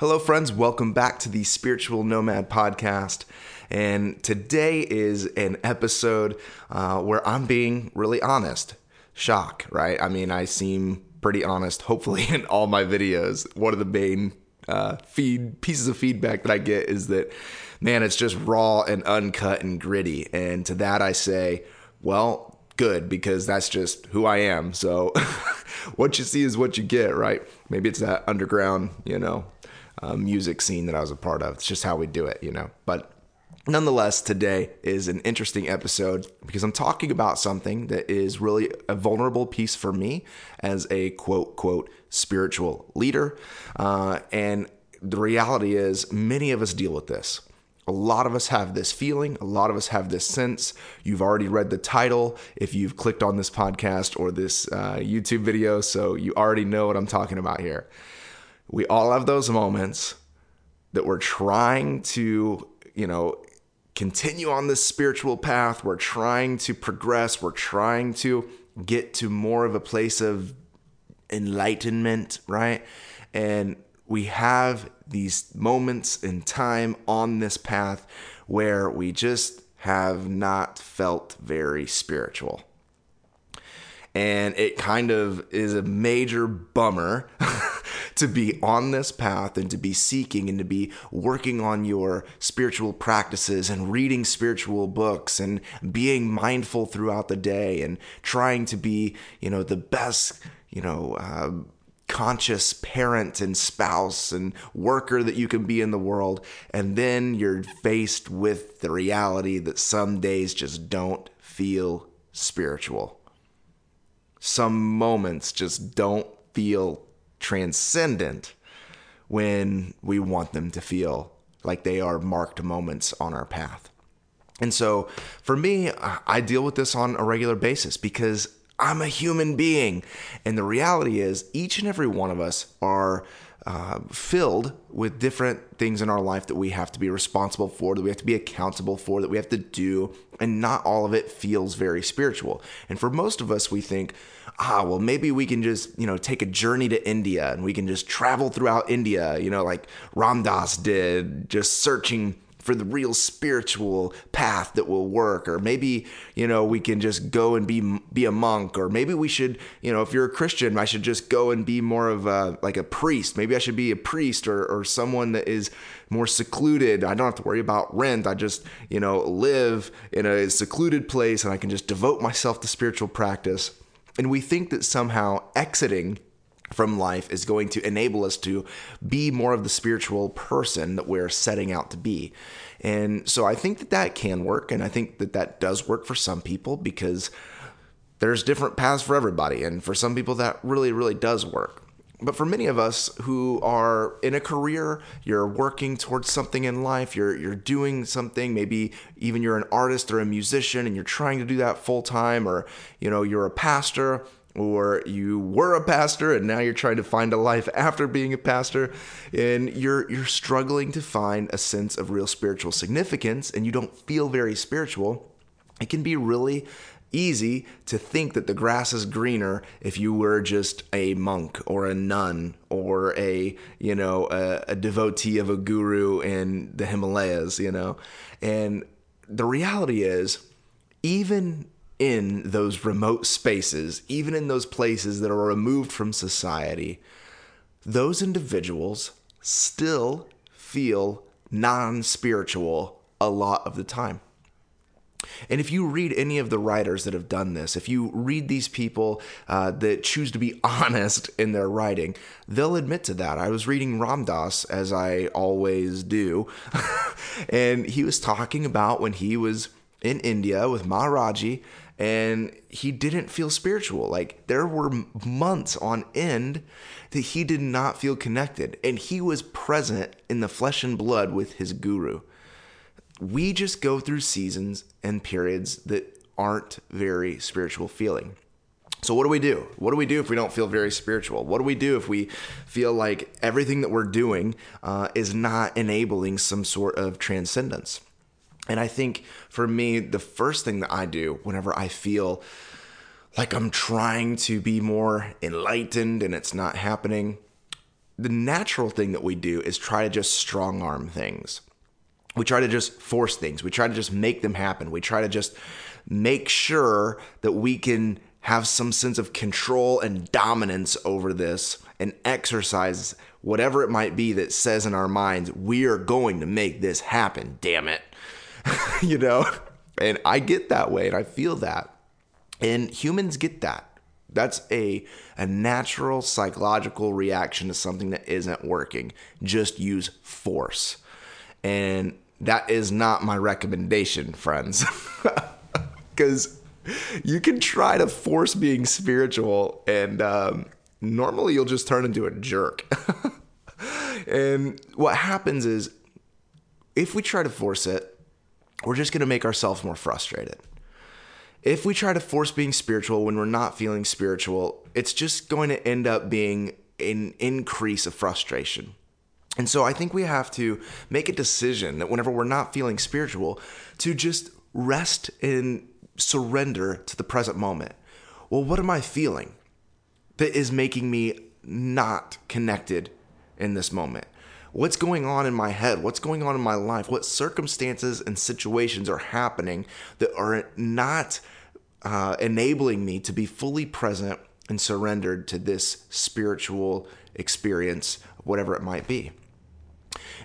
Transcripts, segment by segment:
Hello, friends. Welcome back to the Spiritual Nomad Podcast. And today is an episode uh, where I'm being really honest. Shock, right? I mean, I seem pretty honest, hopefully, in all my videos. One of the main uh, feed pieces of feedback that I get is that, man, it's just raw and uncut and gritty. And to that, I say, well, good because that's just who I am. So what you see is what you get, right? Maybe it's that underground, you know, uh, music scene that I was a part of. It's just how we do it, you know. But nonetheless, today is an interesting episode because I'm talking about something that is really a vulnerable piece for me as a quote, quote, spiritual leader. Uh, and the reality is, many of us deal with this. A lot of us have this feeling. A lot of us have this sense. You've already read the title if you've clicked on this podcast or this uh, YouTube video, so you already know what I'm talking about here we all have those moments that we're trying to, you know, continue on this spiritual path. We're trying to progress. We're trying to get to more of a place of enlightenment, right? And we have these moments in time on this path where we just have not felt very spiritual. And it kind of is a major bummer to be on this path and to be seeking and to be working on your spiritual practices and reading spiritual books and being mindful throughout the day and trying to be, you know, the best, you know, uh, conscious parent and spouse and worker that you can be in the world. And then you're faced with the reality that some days just don't feel spiritual some moments just don't feel transcendent when we want them to feel like they are marked moments on our path. And so for me, I deal with this on a regular basis because I'm a human being. And the reality is, each and every one of us are uh, filled with different things in our life that we have to be responsible for, that we have to be accountable for, that we have to do, and not all of it feels very spiritual. And for most of us, we think, ah, well, maybe we can just, you know, take a journey to India and we can just travel throughout India, you know, like Ram Dass did, just searching for the real spiritual path that will work. Or maybe you know we can just go and be be a monk. Or maybe we should you know if you're a christian i should just go and be more of a like a priest. Maybe i should be a priest or or someone that is more secluded. I don't have to worry about rent. I just you know live in a secluded place and i can just devote myself to spiritual practice and we think that somehow exiting from life is going to enable us to be more of the spiritual person that we're setting out to be. And so I think that that can work. And I think that that does work for some people because there's different paths for everybody. And for some people, that really, really does work. But for many of us who are in a career, you're working towards something in life, you're you're doing something, maybe even you're an artist or a musician and you're trying to do that full time or you know, you're a pastor, or you were a pastor and now you're trying to find a life after being a pastor and you're you're struggling to find a sense of real spiritual significance and you don't feel very spiritual it can be really easy to think that the grass is greener if you were just a monk or a nun or a you know a, a devotee of a guru in the Himalayas you know and the reality is even in those remote spaces, even in those places that are removed from society, those individuals still feel non spiritual a lot of the time. And if you read any of the writers that have done this, if you read these people uh, that choose to be honest in their writing, they'll admit to that. I was reading Ram Dass, as I always do, and he was talking about when he was in India with Maharaji and he didn't feel spiritual. Like there were months on end that he did not feel connected, and he was present in the flesh and blood with his guru. We just go through seasons and periods that aren't very spiritual feeling. So, what do we do? What do we do if we don't feel very spiritual? What do we do if we feel like everything that we're doing uh, is not enabling some sort of transcendence? And I think for me, the first thing that I do whenever I feel like I'm trying to be more enlightened and it's not happening, the natural thing that we do is try to just strong arm things. We try to just force things. We try to just make them happen. We try to just make sure that we can have some sense of control and dominance over this and exercise whatever it might be that says in our minds, we are going to make this happen, damn it. you know? And I get that way and I feel that. And humans get that. That's a, a natural psychological reaction to something that isn't working. Just use force. And that is not my recommendation, friends. Because you can try to force being spiritual, and um, normally you'll just turn into a jerk. and what happens is, if we try to force it, we're just going to make ourselves more frustrated. If we try to force being spiritual when we're not feeling spiritual, it's just going to end up being an increase of frustration. And so I think we have to make a decision that whenever we're not feeling spiritual, to just rest and surrender to the present moment. Well, what am I feeling that is making me not connected in this moment? what's going on in my head, what's going on in my life, what circumstances and situations are happening that are not uh, enabling me to be fully present and surrendered to this spiritual experience, whatever it might be.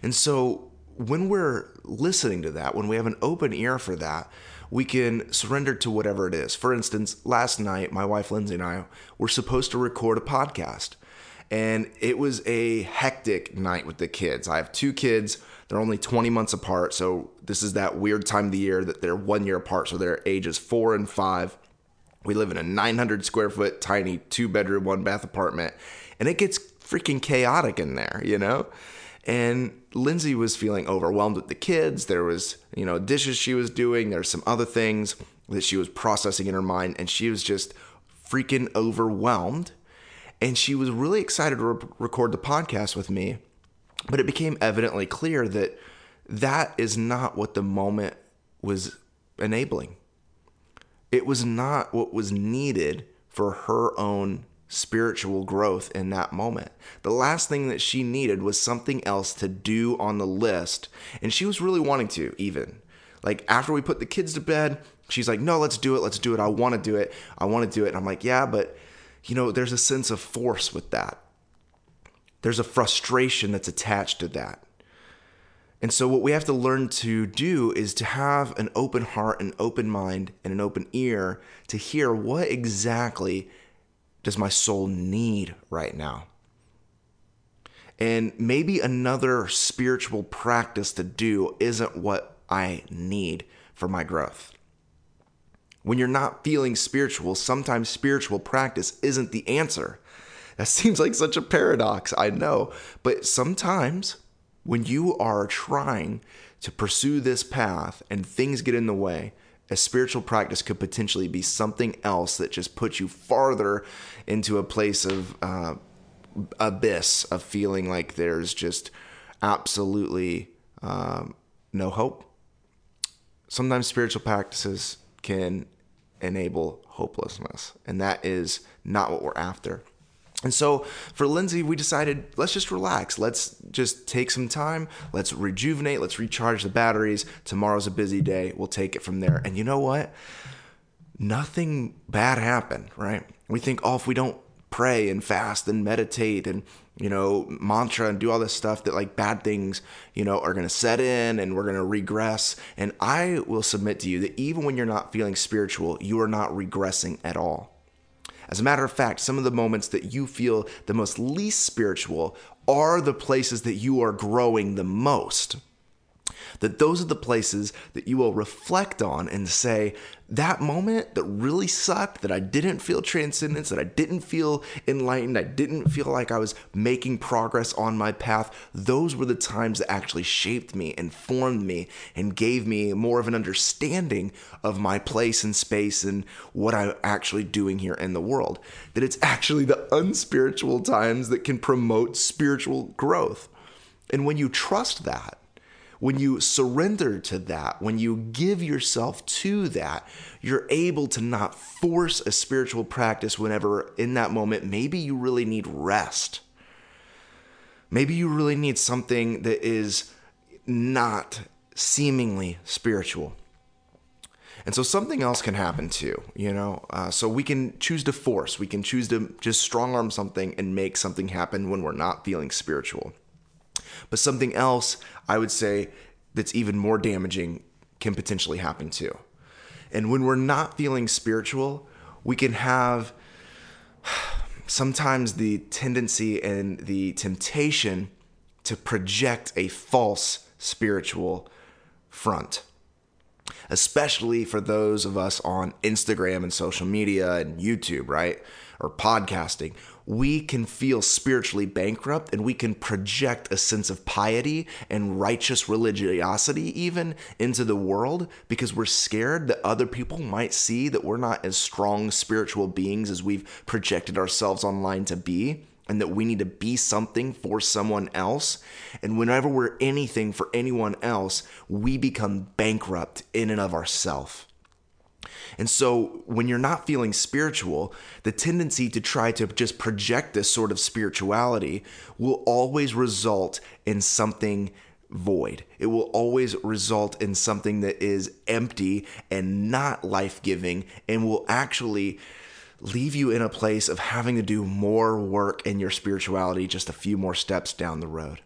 And so when we're listening to that, when we have an open ear for that, we can surrender to whatever it is. For instance, last night, my wife Lindsay and I were supposed to record a podcast and it was a hectic night with the kids. I have two kids. They're only 20 months apart, so this is that weird time of the year that they're one year apart, so they're ages four and five. We live in a 900 square foot tiny two bedroom, one bath apartment, and it gets freaking chaotic in there, you know? And Lindsay was feeling overwhelmed with the kids. There was, you know, dishes she was doing. There's some other things that she was processing in her mind, and she was just freaking overwhelmed and she was really excited to re- record the podcast with me. But it became evidently clear that that is not what the moment was enabling. It was not what was needed for her own spiritual growth in that moment. The last thing that she needed was something else to do on the list. And she was really wanting to, even. Like after we put the kids to bed, she's like, no, let's do it. Let's do it. I want to do it. I want to do it. And I'm like, yeah, but you know, there's a sense of force with that. There's a frustration that's attached to that. And so, what we have to learn to do is to have an open heart, an open mind, and an open ear to hear what exactly does my soul need right now. And maybe another spiritual practice to do isn't what I need for my growth. When you're not feeling spiritual, sometimes spiritual practice isn't the answer. That seems like such a paradox, I know. But sometimes when you are trying to pursue this path and things get in the way, a spiritual practice could potentially be something else that just puts you farther into a place of uh, abyss of feeling like there's just absolutely um, no hope. Sometimes spiritual practices can enable hopelessness. And that is not what we're after. And so for Lindsay, we decided let's just relax. Let's just take some time. Let's rejuvenate. Let's recharge the batteries. Tomorrow's a busy day. We'll take it from there. And you know what? Nothing bad happened, right? We think, oh, if we don't pray and fast and meditate and you know, mantra and do all this stuff that like bad things, you know, are going to set in and we're going to regress. And I will submit to you that even when you're not feeling spiritual, you are not regressing at all. As a matter of fact, some of the moments that you feel the most least spiritual are the places that you are growing the most that those are the places that you will reflect on and say, that moment that really sucked, that I didn't feel transcendence, that I didn't feel enlightened, I didn't feel like I was making progress on my path, those were the times that actually shaped me and formed me and gave me more of an understanding of my place and space and what I'm actually doing here in the world. That it's actually the unspiritual times that can promote spiritual growth. And when you trust that, when you surrender to that, when you give yourself to that, you're able to not force a spiritual practice whenever in that moment maybe you really need rest. Maybe you really need something that is not seemingly spiritual. And so something else can happen too, you know? Uh, so we can choose to force, we can choose to just strong arm something and make something happen when we're not feeling spiritual. But something else I would say that's even more damaging can potentially happen too. And when we're not feeling spiritual, we can have sometimes the tendency and the temptation to project a false spiritual front especially for those of us on Instagram and social media and YouTube, right? Or podcasting. We can feel spiritually bankrupt and we can project a sense of piety and righteous religiosity even into the world because we're scared that other people might see that we're not as strong spiritual beings as we've projected ourselves online to be and that we need to be something for someone else. And whenever we're anything for anyone else, we become bankrupt in and of ourselves. And so, when you're not feeling spiritual, the tendency to try to just project this sort of spirituality will always result in something void. It will always result in something that is empty and not life giving and will actually leave you in a place of having to do more work in your spirituality just a few more steps down the road.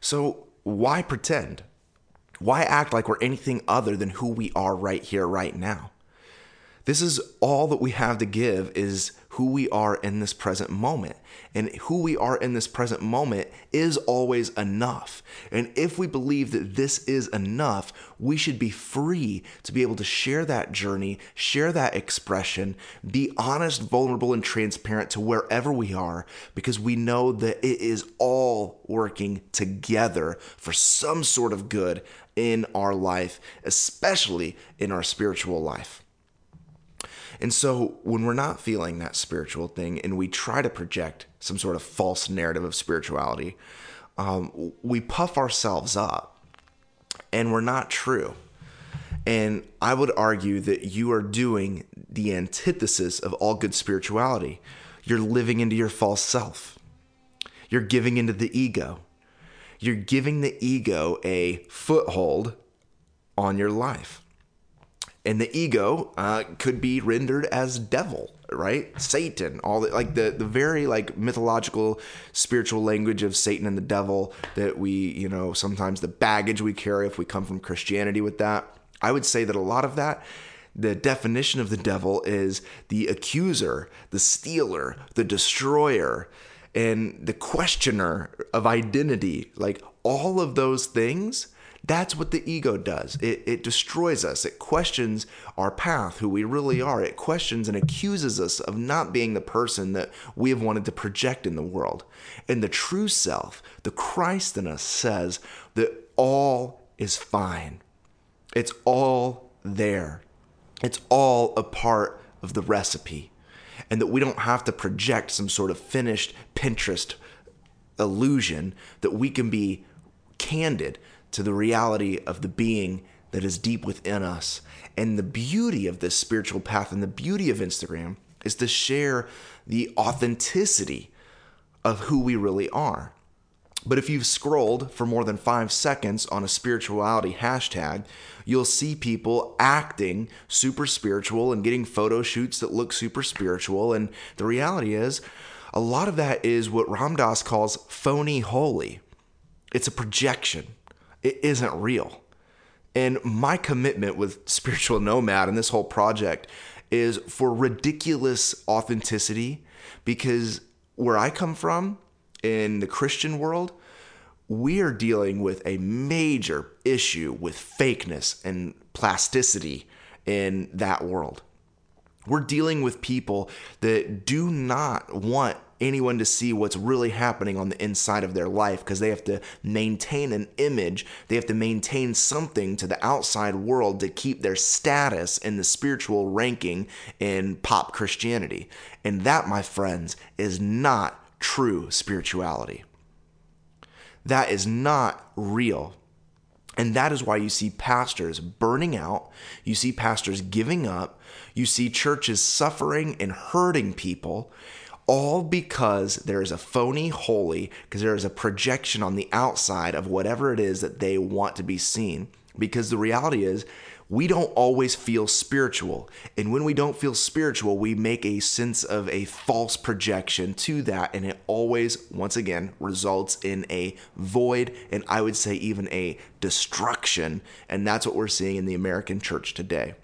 So, why pretend? Why act like we're anything other than who we are right here, right now? This is all that we have to give is who we are in this present moment. And who we are in this present moment is always enough. And if we believe that this is enough, we should be free to be able to share that journey, share that expression, be honest, vulnerable, and transparent to wherever we are, because we know that it is all working together for some sort of good in our life, especially in our spiritual life. And so when we're not feeling that spiritual thing and we try to project some sort of false narrative of spirituality, um, we puff ourselves up and we're not true. And I would argue that you are doing the antithesis of all good spirituality. You're living into your false self. You're giving into the ego. You're giving the ego a foothold on your life and the ego uh, could be rendered as devil right? Satan all the, like the the very like mythological spiritual language of satan and the devil that we you know sometimes the baggage we carry if we come from christianity with that. I would say that a lot of that the definition of the devil is the accuser the stealer the destroyer and the questioner of identity. Like all of those things that's what the ego does. It, it destroys us. It questions our path, who we really are. It questions and accuses us of not being the person that we have wanted to project in the world. And the true self, the Christ in us, says that all is fine. It's all there. It's all a part of the recipe. And that we don't have to project some sort of finished Pinterest illusion, that we can be candid to the reality of the being that is deep within us. And the beauty of this spiritual path and the beauty of Instagram is to share the authenticity of who we really are. But if you've scrolled for more than five seconds on a spirituality hashtag, you'll see people acting super spiritual and getting photo shoots that look super spiritual. And the reality is, a lot of that is what Ram Dass calls phony holy. It's a projection it isn't real. And my commitment with Spiritual Nomad and this whole project is for ridiculous authenticity because where I come from in the Christian world, we are dealing with a major issue with fakeness and plasticity in that world. We're dealing with people that do not want anyone to see what's really happening on the inside of their life because they have to maintain an image. They have to maintain something to the outside world to keep their status in the spiritual ranking in pop Christianity. And that, my friends, is not true spirituality. That is not real. And that is why you see pastors burning out. You see pastors giving up. You see churches suffering and hurting people all because there is a phony holy, because there is a projection on the outside of whatever it is that they want to be seen. Because the reality is, we don't always feel spiritual. And when we don't feel spiritual, we make a sense of a false projection to that. And it always, once again, results in a void and I would say even a destruction. And that's what we're seeing in the American church today.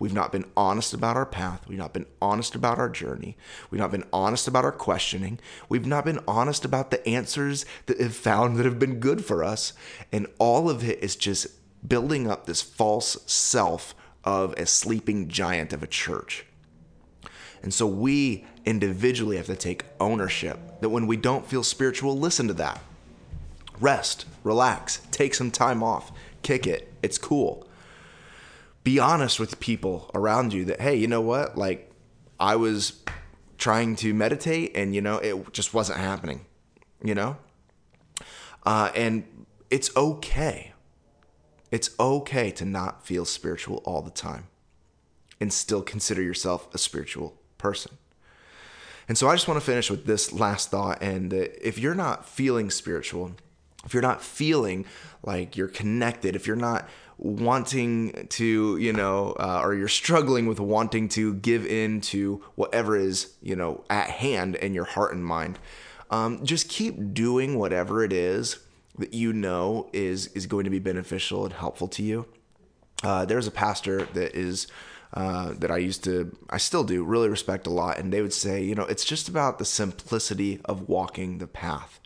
We've not been honest about our path. We've not been honest about our journey. We've not been honest about our questioning. We've not been honest about the answers that have found that have been good for us. And all of it is just building up this false self of a sleeping giant of a church. And so we individually have to take ownership that when we don't feel spiritual, listen to that. Rest, relax, take some time off, kick it. It's cool be honest with people around you that hey you know what? Like i was trying to meditate and you know it just wasn't happening you know? Uh, and it's okay. It's okay to not feel spiritual all the time and still consider yourself a spiritual person. And so i just want to finish with this last thought and if you're not feeling spiritual if you're not feeling like you're connected if you're not wanting to, you know, uh, or you're struggling with wanting to give in to whatever is, you know, at hand in your heart and mind, um, just keep doing whatever it is that you know is is going to be beneficial and helpful to you. Uh, there's a pastor that is uh, that I used to, I still do, really respect a lot, and they would say, you know, it's just about the simplicity of walking the path,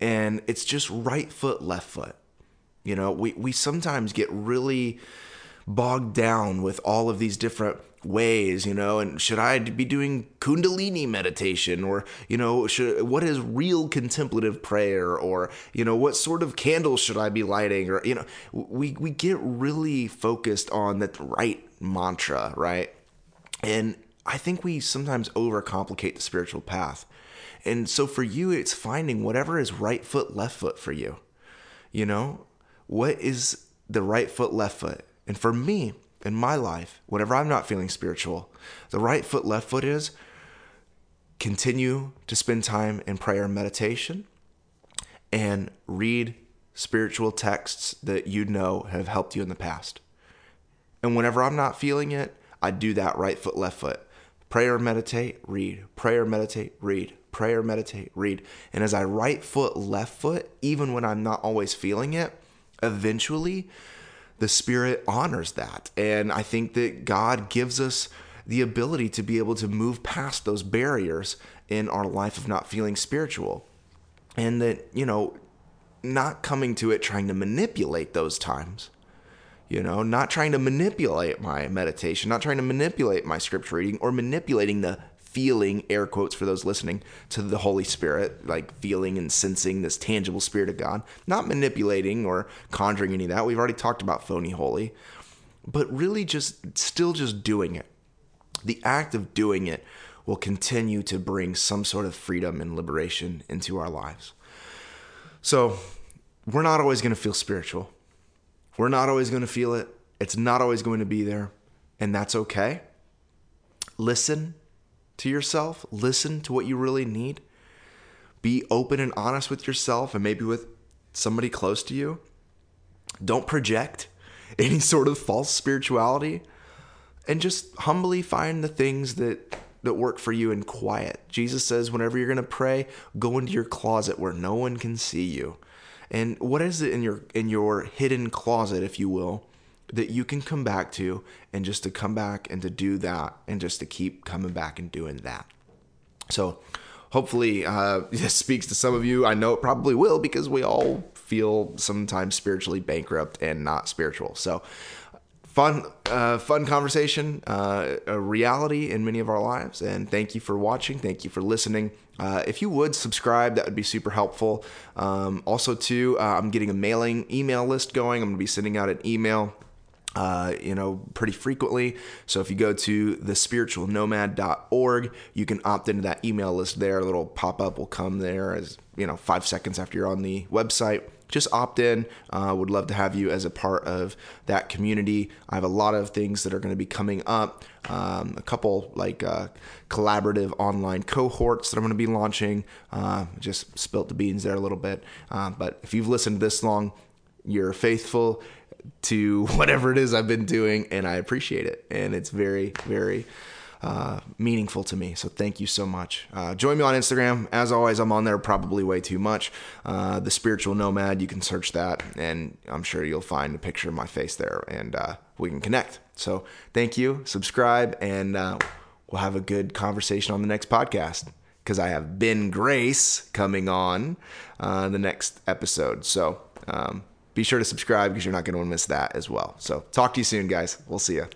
and it's just right foot, left foot. You know, we, we sometimes get really bogged down with all of these different ways, you know, and should I be doing kundalini meditation or, you know, should what is real contemplative prayer or, you know, what sort of candles should I be lighting or, you know, we we get really focused on that right mantra, right? And I think we sometimes overcomplicate the spiritual path. And so for you it's finding whatever is right foot left foot for you. You know, what is the right foot, left foot? And for me, in my life, whenever I'm not feeling spiritual, the right foot, left foot is continue to spend time in prayer and meditation and read spiritual texts that you know have helped you in the past. And whenever I'm not feeling it, I do that right foot, left foot. Prayer, meditate, read. Prayer, meditate, read. Prayer, meditate, read. And as I right foot, left foot, even when I'm not always feeling it, eventually the Spirit honors that. And I think that God gives us the ability to be able to move past those barriers in our life of not feeling spiritual. And that, you know, not coming to it trying to manipulate those times. You know, not trying to manipulate my meditation, not trying to manipulate my scripture reading or manipulating the feeling, air quotes for those listening, to the Holy Spirit, like feeling and sensing this tangible Spirit of God, not manipulating or conjuring any of that. We've already talked about phony holy, but really just still just doing it. The act of doing it will continue to bring some sort of freedom and liberation into our lives. So, we're not always going to feel spiritual. We're not always going to feel it. It's not always going to be there, and that's okay. Listen to yourself, listen to what you really need, be open and honest with yourself and maybe with somebody close to you. Don't project any sort of false spirituality and just humbly find the things that that work for you in quiet. Jesus says whenever you're going to pray, go into your closet where no one can see you. And what is it in your in your hidden closet if you will that you can come back to and just to come back and to do that and just to keep coming back and doing that. So hopefully uh, this speaks to some of you. I know it probably will because we all feel sometimes spiritually bankrupt and not spiritual. So fun, uh, fun conversation, uh, a reality in many of our lives. And thank you for watching. Thank you for listening. Uh, if you would subscribe, that would be super helpful. Um, also, too, uh, I'm getting a mailing email list going. I'm going to be sending out an email uh, you know, pretty frequently. So if you go to thespiritualnomad.org, you can opt into that email list there. A little pop up will come there as, you know, five seconds after you're on the website. just opt in. Uh, would love to have you as a part of that community. I have a lot of things that are going to be coming up. Um, a couple like uh, collaborative online cohorts that I'm going to be launching. Uh, just spilt the beans there a little bit. Uh, but if you've listened this long, you're faithful to whatever it is I've been doing, and I appreciate it. And it's very, very uh, meaningful to me. So thank you so much. Uh, join me on Instagram. As always, I'm on there probably way too much. Uh, the Spiritual Nomad, you can search that, and I'm sure you'll find a picture of my face there, and uh, we can connect. So thank you. Subscribe, and uh, we'll have a good conversation on the next podcast because I have Ben Grace coming on uh, the next episode. So um, be sure to subscribe because you're not going to miss that as well. So talk to you soon, guys. We'll see you.